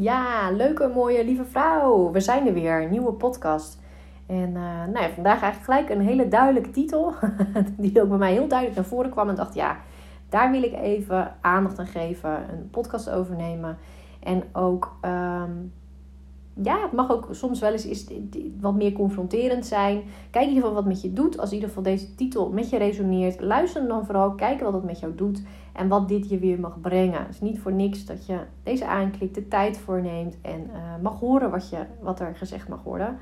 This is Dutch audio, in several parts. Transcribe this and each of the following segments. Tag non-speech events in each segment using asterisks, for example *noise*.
Ja, leuke, mooie, lieve vrouw. We zijn er weer. Nieuwe podcast. En uh, nou ja, vandaag eigenlijk gelijk een hele duidelijke titel. *laughs* die ook bij mij heel duidelijk naar voren kwam. En dacht, ja, daar wil ik even aandacht aan geven. Een podcast overnemen. En ook, um, ja, het mag ook soms wel eens wat meer confronterend zijn. Kijk in ieder geval wat met je doet. Als in ieder geval deze titel met je resoneert. Luister dan vooral. Kijk wat het met jou doet. En wat dit je weer mag brengen. Het is niet voor niks dat je deze aanklikt, de tijd voorneemt. En uh, mag horen wat, je, wat er gezegd mag worden.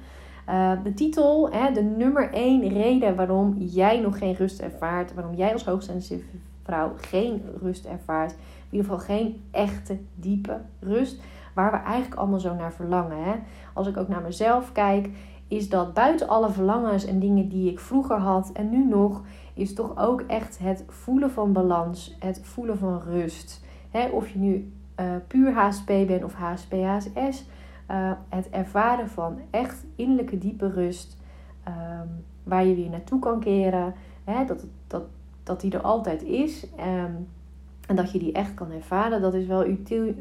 Uh, de titel, hè, de nummer één reden waarom jij nog geen rust ervaart. Waarom jij als hoogsensitieve vrouw geen rust ervaart. In ieder geval geen echte, diepe rust. Waar we eigenlijk allemaal zo naar verlangen. Hè? Als ik ook naar mezelf kijk, is dat buiten alle verlangens en dingen die ik vroeger had en nu nog, is toch ook echt het voelen van balans, het voelen van rust. Hè? Of je nu uh, puur HSP bent of HSP, HSS. Uh, het ervaren van echt innerlijke diepe rust. Um, waar je weer naartoe kan keren. Hè? Dat, dat, dat die er altijd is. Um, en dat je die echt kan ervaren. Dat is wel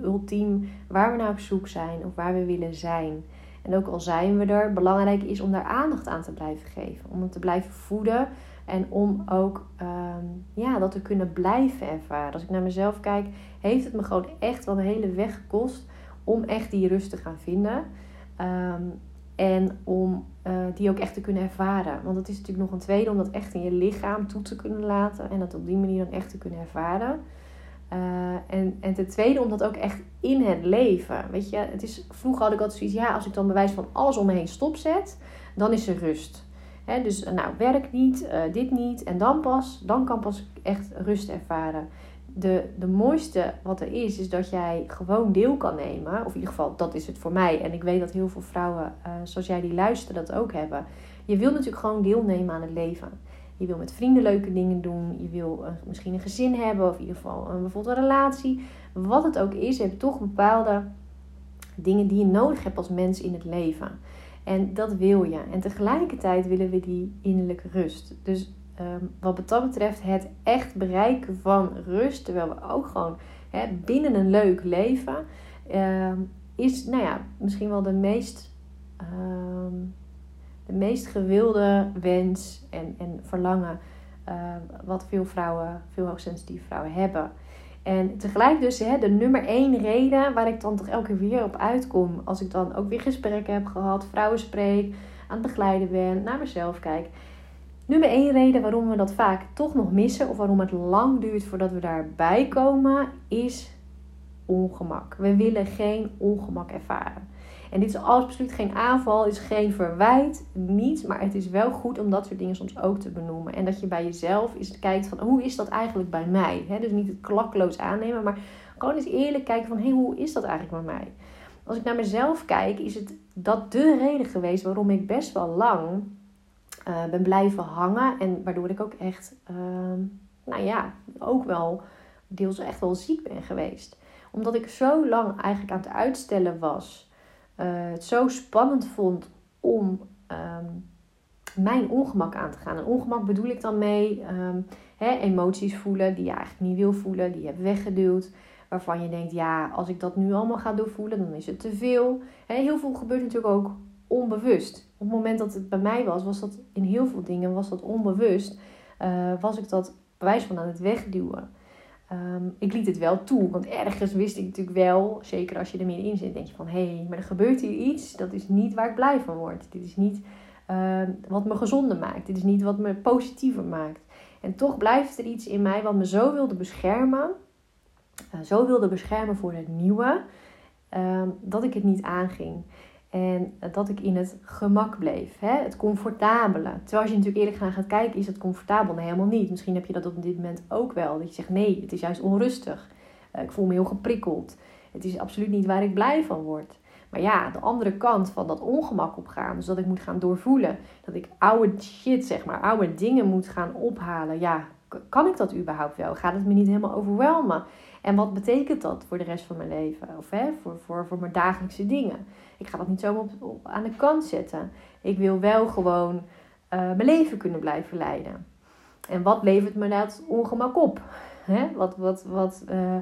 ultiem waar we naar op zoek zijn. Of waar we willen zijn. En ook al zijn we er, belangrijk is om daar aandacht aan te blijven geven. Om het te blijven voeden. En om ook um, ja, dat te kunnen blijven ervaren. Als ik naar mezelf kijk, heeft het me gewoon echt wel een hele weg gekost om echt die rust te gaan vinden. Um, en om uh, die ook echt te kunnen ervaren. Want het is natuurlijk nog een tweede om dat echt in je lichaam toe te kunnen laten. En dat op die manier dan echt te kunnen ervaren. Uh, en, en ten tweede om dat ook echt in het leven. Weet je, het is, vroeger had ik altijd zoiets, ja, als ik dan bewijs van alles om me heen stopzet, dan is er rust. Dus nou, werk niet, uh, dit niet en dan pas, dan kan pas echt rust ervaren. De, de mooiste wat er is, is dat jij gewoon deel kan nemen. Of in ieder geval, dat is het voor mij. En ik weet dat heel veel vrouwen, zoals jij die luisteren, dat ook hebben. Je wil natuurlijk gewoon deelnemen aan het leven. Je wil met vrienden leuke dingen doen. Je wil uh, misschien een gezin hebben. Of in ieder geval een, bijvoorbeeld een relatie. Wat het ook is, je hebt toch bepaalde dingen die je nodig hebt als mens in het leven. En dat wil je. En tegelijkertijd willen we die innerlijke rust. Dus um, wat dat betreft het echt bereiken van rust, terwijl we ook gewoon binnen een leuk leven, um, is nou ja, misschien wel de meest, um, de meest gewilde wens en, en verlangen uh, wat veel vrouwen, veel hoogsensitieve vrouwen hebben. En tegelijk dus hè, de nummer één reden waar ik dan toch elke keer weer op uitkom. Als ik dan ook weer gesprekken heb gehad, vrouwen spreek, aan het begeleiden ben, naar mezelf kijk. Nummer één reden waarom we dat vaak toch nog missen of waarom het lang duurt voordat we daarbij komen, is ongemak. We willen geen ongemak ervaren. En dit is absoluut geen aanval, is geen verwijt, niets. Maar het is wel goed om dat soort dingen soms ook te benoemen. En dat je bij jezelf eens kijkt van hoe is dat eigenlijk bij mij? Dus niet het klakloos aannemen, maar gewoon eens eerlijk kijken van hey, hoe is dat eigenlijk bij mij? Als ik naar mezelf kijk, is het dat de reden geweest waarom ik best wel lang uh, ben blijven hangen. En waardoor ik ook echt, uh, nou ja, ook wel deels echt wel ziek ben geweest. Omdat ik zo lang eigenlijk aan het uitstellen was. Uh, het zo spannend vond om um, mijn ongemak aan te gaan. En ongemak bedoel ik dan mee hè, emoties voelen die je eigenlijk niet wil voelen, die je hebt weggeduwd. Waarvan je denkt, ja, als ik dat nu allemaal ga doorvoelen, dan is het te veel. Heel veel gebeurt natuurlijk ook onbewust. Op het moment dat het bij mij was, was dat in heel veel dingen was dat onbewust. Uh, was ik dat bewijs van aan het wegduwen. Um, ik liet het wel toe, want ergens wist ik natuurlijk wel, zeker als je er meer in zit, denk je van hé, hey, maar er gebeurt hier iets, dat is niet waar ik blij van word. Dit is niet uh, wat me gezonder maakt, dit is niet wat me positiever maakt. En toch blijft er iets in mij wat me zo wilde beschermen, uh, zo wilde beschermen voor het nieuwe, ehm, dat ik het niet aanging. En dat ik in het gemak bleef. Hè? Het comfortabele. Terwijl als je natuurlijk eerlijk gaan gaat kijken, is het comfortabel? Nee, helemaal niet. Misschien heb je dat op dit moment ook wel. Dat je zegt, nee, het is juist onrustig. Uh, ik voel me heel geprikkeld. Het is absoluut niet waar ik blij van word. Maar ja, de andere kant van dat ongemak opgaan. Dus dat ik moet gaan doorvoelen. Dat ik oude shit, zeg maar, oude dingen moet gaan ophalen. Ja, kan ik dat überhaupt wel? Gaat het me niet helemaal overwelmen? En wat betekent dat voor de rest van mijn leven? Of hè, voor, voor, voor mijn dagelijkse dingen? Ik ga dat niet zomaar op, op, aan de kant zetten. Ik wil wel gewoon uh, mijn leven kunnen blijven leiden. En wat levert me dat ongemak op? Hè? Wat, wat, wat, uh,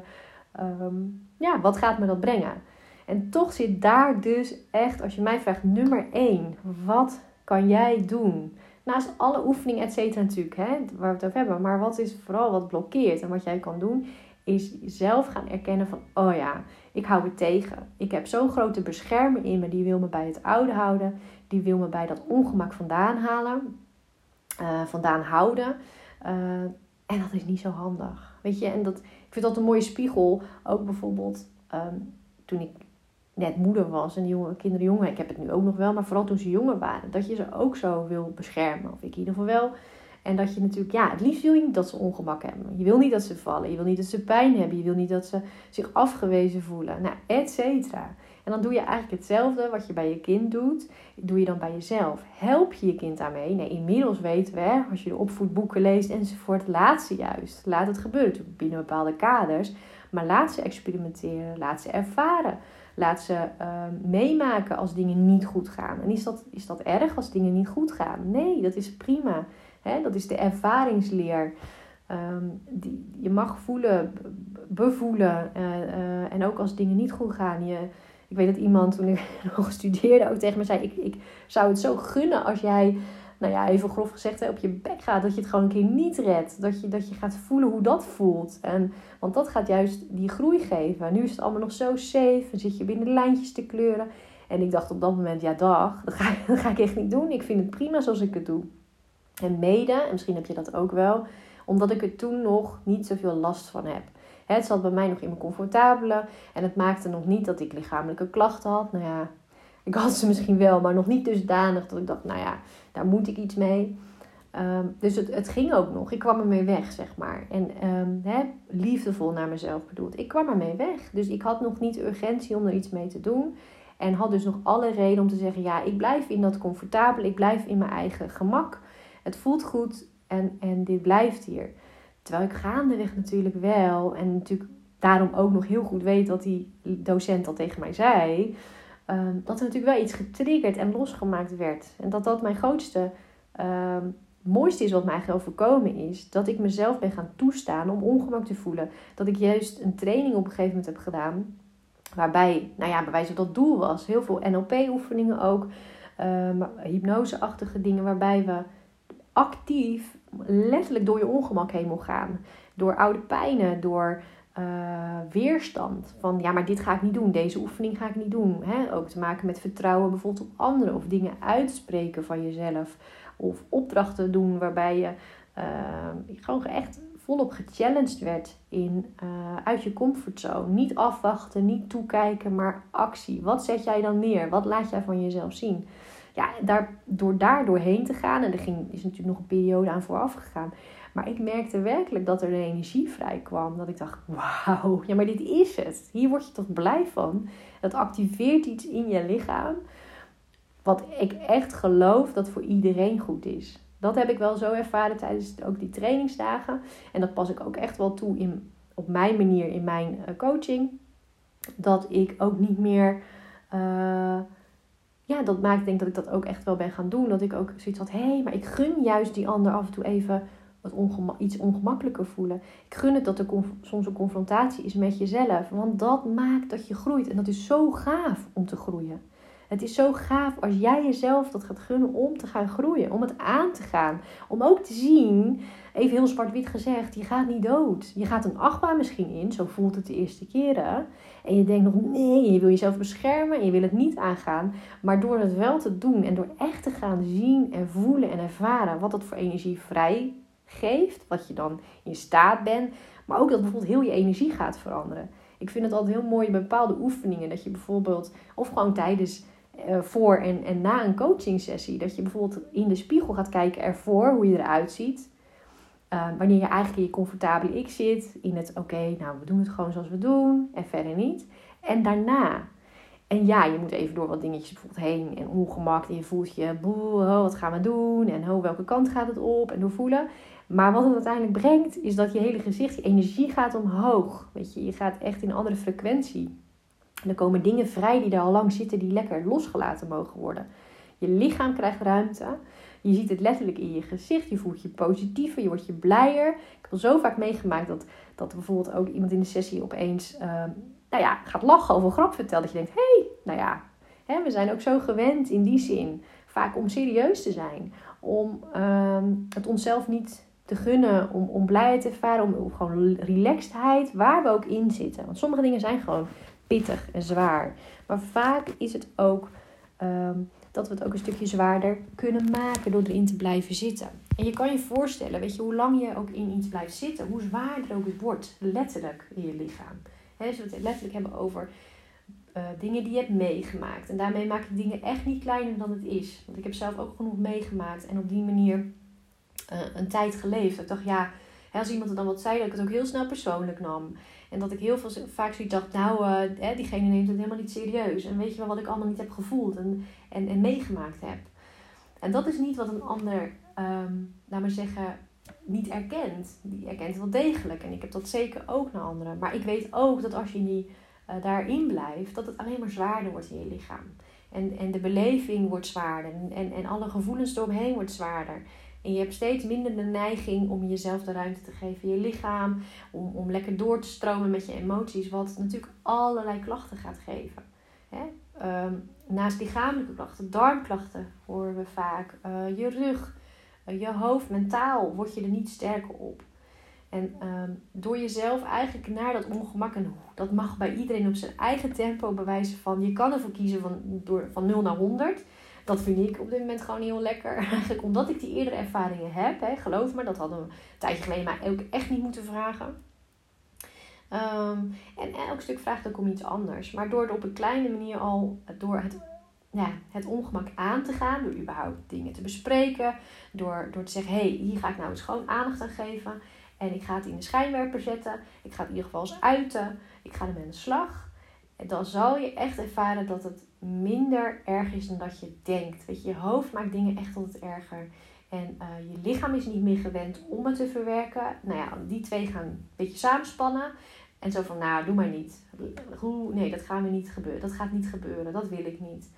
um, ja, wat gaat me dat brengen? En toch zit daar dus echt, als je mij vraagt, nummer 1. Wat kan jij doen? Naast alle oefeningen, et cetera, natuurlijk, hè, waar we het over hebben. Maar wat is vooral wat blokkeert en wat jij kan doen, is zelf gaan erkennen van, oh ja, ik hou het tegen. Ik heb zo'n grote beschermer in me, die wil me bij het oude houden. Die wil me bij dat ongemak vandaan halen, uh, vandaan houden. Uh, en dat is niet zo handig. Weet je, en dat, ik vind dat een mooie spiegel. Ook bijvoorbeeld um, toen ik net moeder was en jonge kinderen jongen. Ik heb het nu ook nog wel, maar vooral toen ze jonger waren. Dat je ze ook zo wil beschermen. Of ik in ieder geval wel. En dat je natuurlijk, ja, het liefst wil je niet dat ze ongemak hebben. Je wil niet dat ze vallen. Je wil niet dat ze pijn hebben. Je wil niet dat ze zich afgewezen voelen. Nou, et cetera. En dan doe je eigenlijk hetzelfde wat je bij je kind doet. Doe je dan bij jezelf. Help je je kind daarmee? Nee, inmiddels weten we, als je de opvoedboeken leest enzovoort, laat ze juist. Laat het gebeuren. Binnen bepaalde kaders. Maar laat ze experimenteren. Laat ze ervaren. Laat ze uh, meemaken als dingen niet goed gaan. En is dat, is dat erg als dingen niet goed gaan? Nee, dat is prima. Hè? Dat is de ervaringsleer. Um, die, je mag voelen, bevoelen. Uh, uh, en ook als dingen niet goed gaan. Je, ik weet dat iemand toen ik *laughs* nog studeerde ook tegen me zei: ik, ik zou het zo gunnen als jij nou ja, even grof gezegd, hè, op je bek gaat. Dat je het gewoon een keer niet redt. Dat je, dat je gaat voelen hoe dat voelt. En, want dat gaat juist die groei geven. Nu is het allemaal nog zo safe. Dan zit je binnen lijntjes te kleuren. En ik dacht op dat moment, ja dag, dat ga, *laughs* dat ga ik echt niet doen. Ik vind het prima zoals ik het doe. En mede, en misschien heb je dat ook wel, omdat ik er toen nog niet zoveel last van heb. Het zat bij mij nog in mijn comfortabele. En het maakte nog niet dat ik lichamelijke klachten had. Nou ja, ik had ze misschien wel, maar nog niet dusdanig dat ik dacht, nou ja, daar moet ik iets mee. Um, dus het, het ging ook nog. Ik kwam ermee weg, zeg maar. En hè, liefdevol naar mezelf bedoeld. Ik kwam ermee weg. Dus ik had nog niet urgentie om er iets mee te doen. En had dus nog alle reden om te zeggen: ja, ik blijf in dat comfortabel. Ik blijf in mijn eigen gemak. Het voelt goed en, en dit blijft hier. Terwijl ik gaandeweg natuurlijk wel. En natuurlijk daarom ook nog heel goed weet wat die docent al tegen mij zei. Um, dat er natuurlijk wel iets getriggerd en losgemaakt werd. En dat dat mijn grootste, um, mooiste is wat mij overkomen is. Dat ik mezelf ben gaan toestaan om ongemak te voelen. Dat ik juist een training op een gegeven moment heb gedaan. Waarbij, nou ja, bij wijze van dat doel was. Heel veel NLP-oefeningen ook. Um, hypnoseachtige dingen waarbij we actief letterlijk door je ongemak heen mogen gaan. Door oude pijnen, door uh, weerstand. Van ja, maar dit ga ik niet doen, deze oefening ga ik niet doen. Hè? Ook te maken met vertrouwen bijvoorbeeld op anderen of dingen uitspreken van jezelf. Of opdrachten doen waarbij je uh, gewoon echt volop gechallenged werd in uh, uit je comfortzone. Niet afwachten, niet toekijken, maar actie. Wat zet jij dan neer? Wat laat jij van jezelf zien? Ja, daar, door daar doorheen te gaan, en er ging, is natuurlijk nog een periode aan vooraf gegaan. Maar ik merkte werkelijk dat er een energie vrij kwam. Dat ik dacht, wauw, ja maar dit is het. Hier word je toch blij van. Dat activeert iets in je lichaam. Wat ik echt geloof dat voor iedereen goed is. Dat heb ik wel zo ervaren tijdens ook die trainingsdagen. En dat pas ik ook echt wel toe in, op mijn manier in mijn eh, coaching. Dat ik ook niet meer... Uh, ja, dat maakt denk dat ik dat ook echt wel ben gaan doen. Dat ik ook zoiets had, hé, hey, maar ik gun juist die ander af en toe even wat iets ongemakkelijker voelen. Ik gun het dat er soms een confrontatie is met jezelf. Want dat maakt dat je groeit. En dat is zo gaaf om te groeien. Het is zo gaaf als jij jezelf dat gaat gunnen om te gaan groeien. Om het aan te gaan. Om ook te zien, even heel zwart-wit gezegd, je gaat niet dood. Je gaat een achtbaan misschien in, zo voelt het de eerste keren. En je denkt nog, nee, je wil jezelf beschermen en je wil het niet aangaan. Maar door het wel te doen en door echt te gaan zien en voelen en ervaren wat dat voor energie vrij geeft, wat je dan in staat bent, maar ook dat bijvoorbeeld heel je energie gaat veranderen. Ik vind het altijd heel mooi bij bepaalde oefeningen dat je bijvoorbeeld, of gewoon tijdens, uh, voor en, en na een coaching sessie, dat je bijvoorbeeld in de spiegel gaat kijken ervoor, hoe je eruit ziet. Uh, wanneer je eigenlijk in je comfortabele ik zit, in het oké, nou we doen het gewoon zoals we doen en verder niet. En daarna, en ja, je moet even door wat dingetjes bijvoorbeeld heen en ongemak. En je voelt je, boe, wat gaan we doen? En oh, welke kant gaat het op? En doorvoelen. Maar wat het uiteindelijk brengt, is dat je hele gezicht, je energie gaat omhoog. Weet je, je gaat echt in een andere frequentie. En er komen dingen vrij die daar al lang zitten, die lekker losgelaten mogen worden. Je lichaam krijgt ruimte. Je ziet het letterlijk in je gezicht. Je voelt je positiever, je wordt je blijer. Ik heb al zo vaak meegemaakt dat, dat bijvoorbeeld ook iemand in de sessie opeens uh, nou ja, gaat lachen of een grap vertelt. Dat je denkt, hé, hey, nou ja, hè, we zijn ook zo gewend in die zin. Vaak om serieus te zijn. Om ehm, het onszelf niet te gunnen. Om, om blijheid te ervaren. Om, gewoon relaxedheid. Waar we ook in zitten. Want sommige dingen zijn gewoon pittig en zwaar. Maar vaak is het ook ehm, dat we het ook een stukje zwaarder kunnen maken door erin te blijven zitten. En je kan je voorstellen, weet je, hoe lang je ook in iets blijft zitten, hoe zwaarder ook het wordt, letterlijk in je lichaam. He, dus we het letterlijk hebben over uh, dingen die je hebt meegemaakt. En daarmee maak ik dingen echt niet kleiner dan het is. Want ik heb zelf ook genoeg meegemaakt en op die manier uh, een tijd geleefd. Ik dacht, ja, als iemand er dan wat zei, dat ik het ook heel snel persoonlijk nam. En dat ik heel veel, vaak zoiets dacht, nou, uh, diegene neemt het helemaal niet serieus. En weet je wel wat ik allemaal niet heb gevoeld en, en, en meegemaakt heb. En dat is niet wat een ander, um, laat maar zeggen, niet erkent. Die erkent het wel degelijk. En ik heb dat zeker ook naar anderen. Maar ik weet ook dat als je die, uh, daarin blijft, dat het alleen maar zwaarder wordt in je lichaam. En, en de beleving wordt zwaarder. En, en, en alle gevoelens eromheen wordt zwaarder. En je hebt steeds minder de neiging om jezelf de ruimte te geven, je lichaam, om, om lekker door te stromen met je emoties, wat natuurlijk allerlei klachten gaat geven. Hè? Ehm, naast lichamelijke klachten, darmklachten horen we vaak, uh, je rug, uh, je hoofd, mentaal word je er niet sterker op. En um, door jezelf eigenlijk naar dat ongemak, en dat mag bij iedereen op zijn eigen tempo bewijzen van, je kan ervoor kiezen van, door, van 0 naar 100. Dat vind ik op dit moment gewoon heel lekker. *laughs* Eigenlijk omdat ik die eerdere ervaringen heb. Hè, geloof me, dat hadden we een tijdje geleden mij ook echt niet moeten vragen. Um, en elk stuk vraagt ook om iets anders. Maar door op een kleine manier al door het, ja, het ongemak aan te gaan, door überhaupt dingen te bespreken, door, door te zeggen: hé, hey, hier ga ik nou eens gewoon aandacht aan geven. En ik ga het in de schijnwerper zetten. Ik ga het in ieder geval eens uiten. Ik ga ermee aan de slag. En dan zal je echt ervaren dat het minder erg is dan dat je denkt. Weet je, je hoofd maakt dingen echt het erger. En uh, je lichaam is niet meer gewend om het te verwerken. Nou ja, die twee gaan een beetje samenspannen. En zo van, nou, doe maar niet. Hoe, nee, dat gaat me niet gebeuren. Dat gaat niet gebeuren. Dat wil ik niet.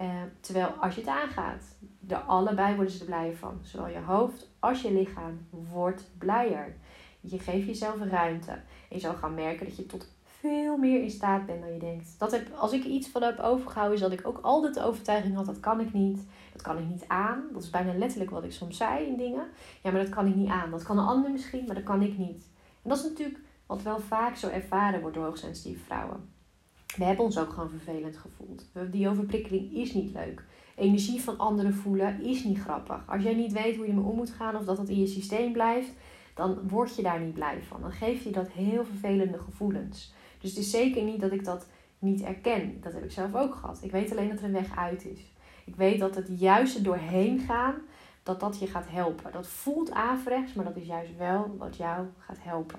Uh, terwijl als je het aangaat, de allebei worden ze er blij van. Zowel je hoofd als je lichaam wordt blijer. Je geeft jezelf ruimte. En je zal gaan merken dat je tot veel meer in staat bent dan je denkt. Dat heb, als ik iets van heb overgehouden, is dat ik ook altijd de overtuiging had: dat kan ik niet. Dat kan ik niet aan. Dat is bijna letterlijk wat ik soms zei in dingen. Ja, maar dat kan ik niet aan. Dat kan een ander misschien, maar dat kan ik niet. En dat is natuurlijk wat wel vaak zo ervaren wordt door hoogsensitieve vrouwen. We hebben ons ook gewoon vervelend gevoeld. Die overprikkeling is niet leuk. Energie van anderen voelen is niet grappig. Als jij niet weet hoe je ermee om moet gaan of dat het in je systeem blijft, dan word je daar niet blij van. Dan geef je dat heel vervelende gevoelens. Dus het is zeker niet dat ik dat niet erken. Dat heb ik zelf ook gehad. Ik weet alleen dat er een weg uit is. Ik weet dat het juiste doorheen gaan, dat dat je gaat helpen. Dat voelt averechts, maar dat is juist wel wat jou gaat helpen.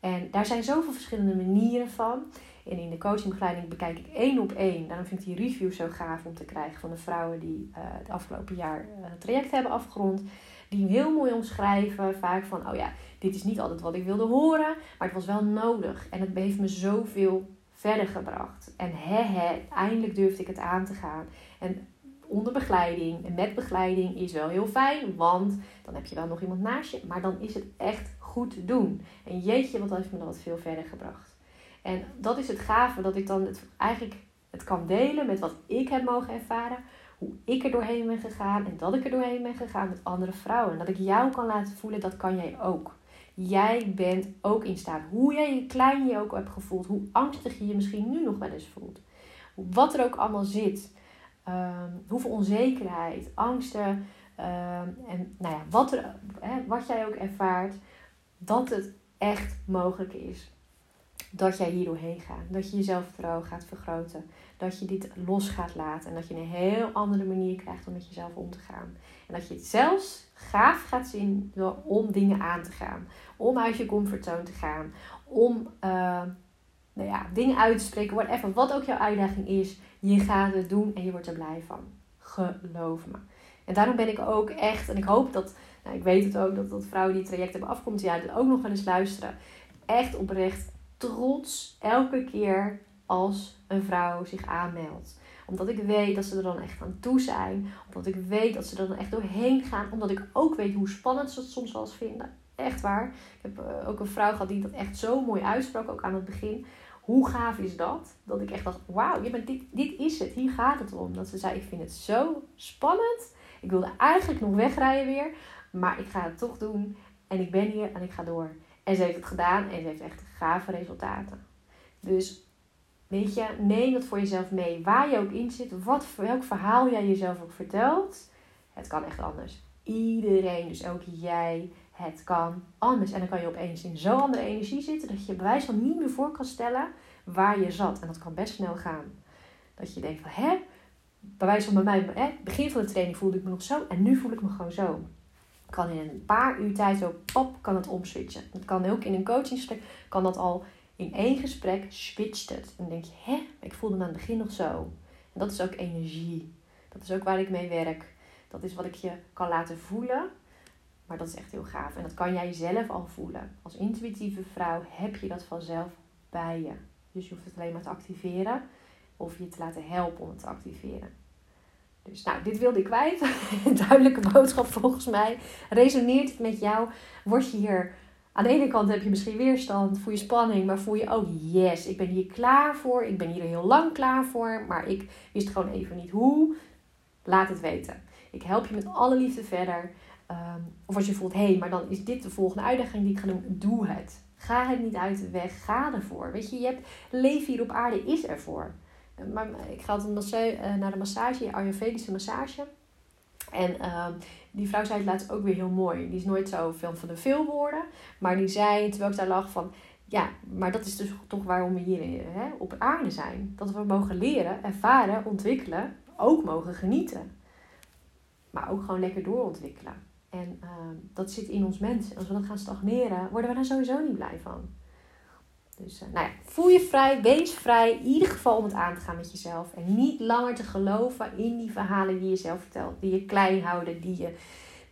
En daar zijn zoveel verschillende manieren van. En in de coachingbegeleiding bekijk ik één op één. Daarom vind ik die review zo gaaf om te krijgen van de vrouwen die uh, het afgelopen jaar uh, het traject hebben afgerond. Die heel mooi omschrijven, vaak van, oh ja, dit is niet altijd wat ik wilde horen, maar het was wel nodig. En het heeft me zoveel verder gebracht. En he, eindelijk durfde ik het aan te gaan. En onder begeleiding en met begeleiding is wel heel fijn, want dan heb je wel nog iemand naast je, maar dan is het echt goed doen. En jeetje, wat heeft me dat veel verder gebracht. En dat is het gave, dat ik dan het, eigenlijk het kan delen met wat ik heb mogen ervaren, hoe ik er doorheen ben gegaan en dat ik er doorheen ben gegaan met andere vrouwen. En dat ik jou kan laten voelen, dat kan jij ook. Jij bent ook in staat. Hoe jij je klein je ook hebt gevoeld. Hoe angstig je je misschien nu nog wel eens voelt. Wat er ook allemaal zit. Um, hoeveel onzekerheid, angsten. Um, en nou ja, wat, er, hè, wat jij ook ervaart. Dat het echt mogelijk is. Dat jij hier doorheen gaat. Dat je jezelf zelfvertrouwen gaat vergroten. Dat je dit los gaat laten. En dat je een heel andere manier krijgt om met jezelf om te gaan. En dat je het zelfs gaaf gaat zien om dingen aan te gaan. Om uit je comfortzone te gaan. Om uh, nou ja, dingen uit te spreken. Whatever. Wat ook jouw uitdaging is. Je gaat het doen en je wordt er blij van. Geloof me. En daarom ben ik ook echt. En ik hoop dat. Nou, ik weet het ook dat, dat vrouwen die het traject hebben afkomt. Ja, ook nog wel eens luisteren. Echt oprecht trots elke keer als een vrouw zich aanmeldt omdat ik weet dat ze er dan echt aan toe zijn. Omdat ik weet dat ze er dan echt doorheen gaan. Omdat ik ook weet hoe spannend ze het soms wel eens vinden. Echt waar. Ik heb eh, ook een vrouw gehad die dat echt zo mooi uitsprak, ook aan het begin. Hoe gaaf is dat? Dat ik echt dacht, wauw, dit, dit is het. Hier gaat het om. Dat ze zei, ik vind het zo spannend. Ik wilde eigenlijk nog wegrijden weer. Maar ik ga het toch doen. En ik ben hier en ik ga door. En ze heeft het gedaan en ze heeft echt gave resultaten. Dus weet je, neem dat voor jezelf mee. Waar je ook in zit, wat, welk verhaal jij jezelf ook vertelt. Het kan echt anders. Iedereen, dus ook jij, het kan anders. En dan kan je opeens in zo'n andere energie zitten dat je bewijs van niet meer voor kan stellen waar je zat. En dat kan best snel gaan. Dat je denkt van, hè, bewijs van bij mij, hè, begin van de training voelde ik me nog zo en nu voel ik me gewoon zo. Kan in een paar uur tijd zo, pop, kan het omswitchen. Het kan ook in een coachingsgesprek, kan dat al in één gesprek switcht het. En dan denk je, hè, ik voelde me aan het begin nog zo. En dat is ook energie. Dat is ook waar ik mee werk. Dat is wat ik je kan laten voelen. Maar dat is echt heel gaaf. En dat kan jij zelf al voelen. Als intuïtieve vrouw heb je dat vanzelf bij je. Dus je hoeft het alleen maar te activeren. Of je te laten helpen om het te activeren. Dus nou, dit wilde ik kwijt. *laughs* Duidelijke boodschap volgens mij. Resoneert het met jou? Word je hier... Aan de ene kant heb je misschien weerstand, voel je spanning, maar voel je ook yes, ik ben hier klaar voor. Ik ben hier heel lang klaar voor, maar ik wist gewoon even niet hoe. Laat het weten. Ik help je met alle liefde verder. Ehm, of als je voelt, hé, hey, maar dan is dit de volgende uitdaging die ik ga doen. Doe het. Ga het niet uit de weg. Ga ervoor. Weet je, je hebt leven hier op aarde is ervoor. Maar ik ga altijd eh, naar de massage, Ayurvedische massage. En ehm, die vrouw zei het laatst ook weer heel mooi. Die is nooit zo veel van de veel woorden. Maar die zei, terwijl ik daar lag, van... Ja, maar dat is dus toch waarom we hier hè, op aarde zijn. Dat we mogen leren, ervaren, ontwikkelen. Ook mogen genieten. Maar ook gewoon lekker doorontwikkelen. En ehm, dat zit in ons mens. Als we dan gaan stagneren, worden we daar sowieso niet blij van. Dus uh, nou ja, voel je vrij, wees vrij. In ieder geval om het aan te gaan met jezelf. En niet langer te geloven in die verhalen die je zelf vertelt. Die je klein houden, die je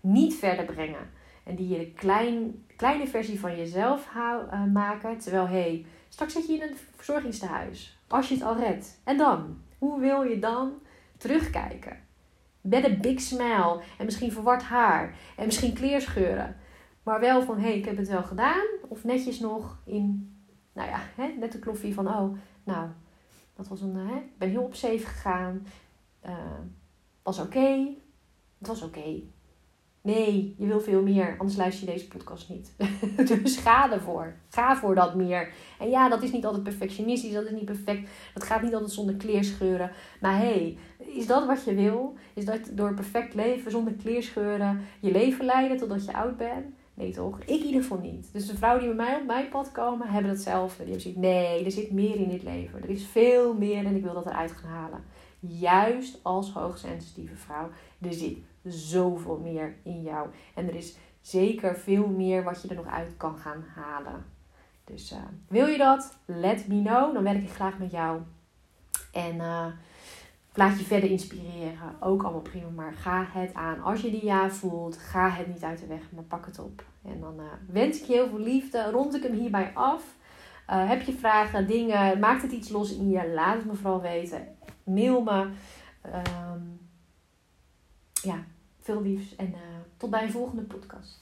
niet verder brengen. En die je de klein, kleine versie van jezelf hou, uh, maken. Terwijl, hé, hey, straks zit je in een verzorgingstehuis. Als je het al redt. En dan? Hoe wil je dan terugkijken? Met een big smile. En misschien verward haar. En misschien kleerscheuren. Maar wel van, hé, hey, ik heb het wel gedaan. Of netjes nog in, nou ja, hè, net de kloffie van, oh, nou, dat was een, hè, ik ben heel op safe gegaan. Uh, was oké. Het was oké. Nee, je wil veel meer, anders luister je deze podcast niet. *laughs* dus ga ervoor. Ga voor dat meer. En ja, dat is niet altijd perfectionistisch, dat is niet perfect. Dat gaat niet altijd zonder kleerscheuren. Maar hey, is dat wat je wil? Is dat door perfect leven, zonder kleerscheuren, je leven leiden totdat je oud bent? Toch? Ik in ieder geval niet. Dus de vrouwen die bij mij op mijn pad komen, hebben hetzelfde. Die hebben zoiets, nee, er zit meer in dit leven. Er is veel meer en ik wil dat eruit gaan halen. Juist als hoogsensitieve vrouw. Er zit zoveel meer in jou. En er is zeker veel meer wat je er nog uit kan gaan halen. Dus uh, wil je dat? Let me know. Dan werk ik graag met jou. En uh, laat je verder inspireren. Ook allemaal prima. Maar ga het aan. Als je die ja voelt, ga het niet uit de weg. Maar pak het op. En dan uh, wens ik je heel veel liefde. Rond ik hem hierbij af. heb je vragen, dingen, maakt het iets los in je? Laat het me vooral weten. Mail me. Um, ja, veel liefs en uh, tot bij een volgende podcast.